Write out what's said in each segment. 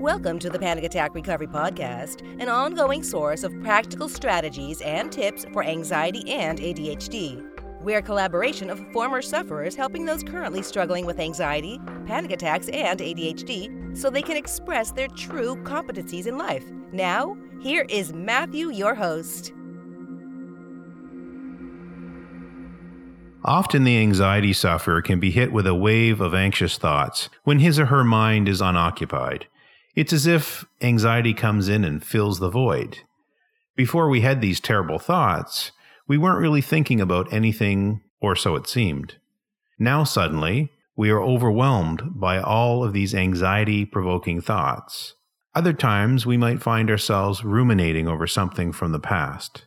Welcome to the Panic Attack Recovery Podcast, an ongoing source of practical strategies and tips for anxiety and ADHD. We're a collaboration of former sufferers helping those currently struggling with anxiety, panic attacks, and ADHD so they can express their true competencies in life. Now, here is Matthew, your host. Often the anxiety sufferer can be hit with a wave of anxious thoughts when his or her mind is unoccupied. It's as if anxiety comes in and fills the void. Before we had these terrible thoughts, we weren't really thinking about anything, or so it seemed. Now, suddenly, we are overwhelmed by all of these anxiety provoking thoughts. Other times, we might find ourselves ruminating over something from the past.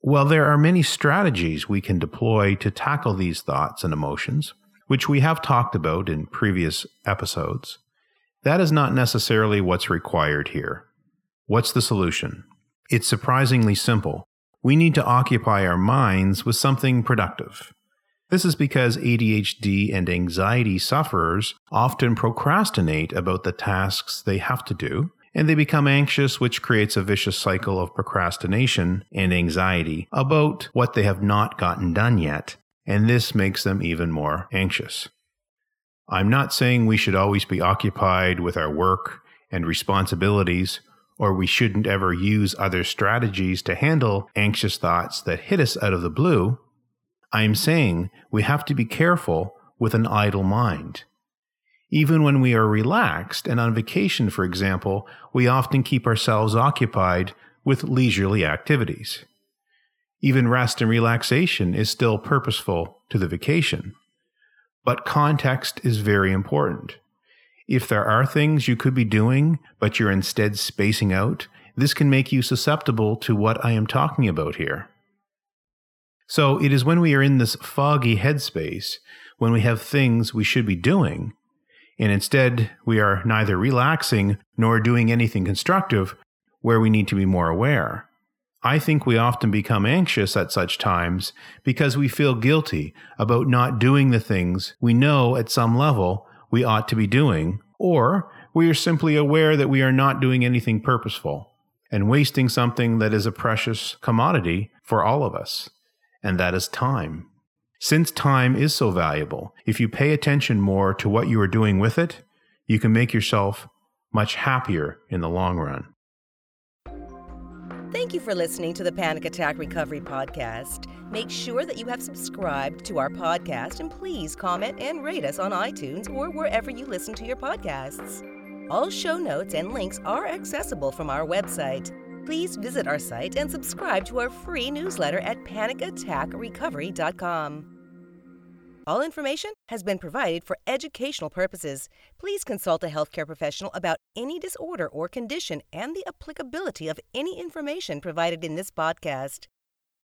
Well, there are many strategies we can deploy to tackle these thoughts and emotions, which we have talked about in previous episodes. That is not necessarily what's required here. What's the solution? It's surprisingly simple. We need to occupy our minds with something productive. This is because ADHD and anxiety sufferers often procrastinate about the tasks they have to do, and they become anxious, which creates a vicious cycle of procrastination and anxiety about what they have not gotten done yet, and this makes them even more anxious. I'm not saying we should always be occupied with our work and responsibilities, or we shouldn't ever use other strategies to handle anxious thoughts that hit us out of the blue. I'm saying we have to be careful with an idle mind. Even when we are relaxed and on vacation, for example, we often keep ourselves occupied with leisurely activities. Even rest and relaxation is still purposeful to the vacation. But context is very important. If there are things you could be doing, but you're instead spacing out, this can make you susceptible to what I am talking about here. So it is when we are in this foggy headspace, when we have things we should be doing, and instead we are neither relaxing nor doing anything constructive, where we need to be more aware. I think we often become anxious at such times because we feel guilty about not doing the things we know at some level we ought to be doing, or we are simply aware that we are not doing anything purposeful and wasting something that is a precious commodity for all of us, and that is time. Since time is so valuable, if you pay attention more to what you are doing with it, you can make yourself much happier in the long run. Thank you for listening to the Panic Attack Recovery Podcast. Make sure that you have subscribed to our podcast and please comment and rate us on iTunes or wherever you listen to your podcasts. All show notes and links are accessible from our website. Please visit our site and subscribe to our free newsletter at panicattackrecovery.com. All information has been provided for educational purposes. Please consult a healthcare professional about any disorder or condition and the applicability of any information provided in this podcast.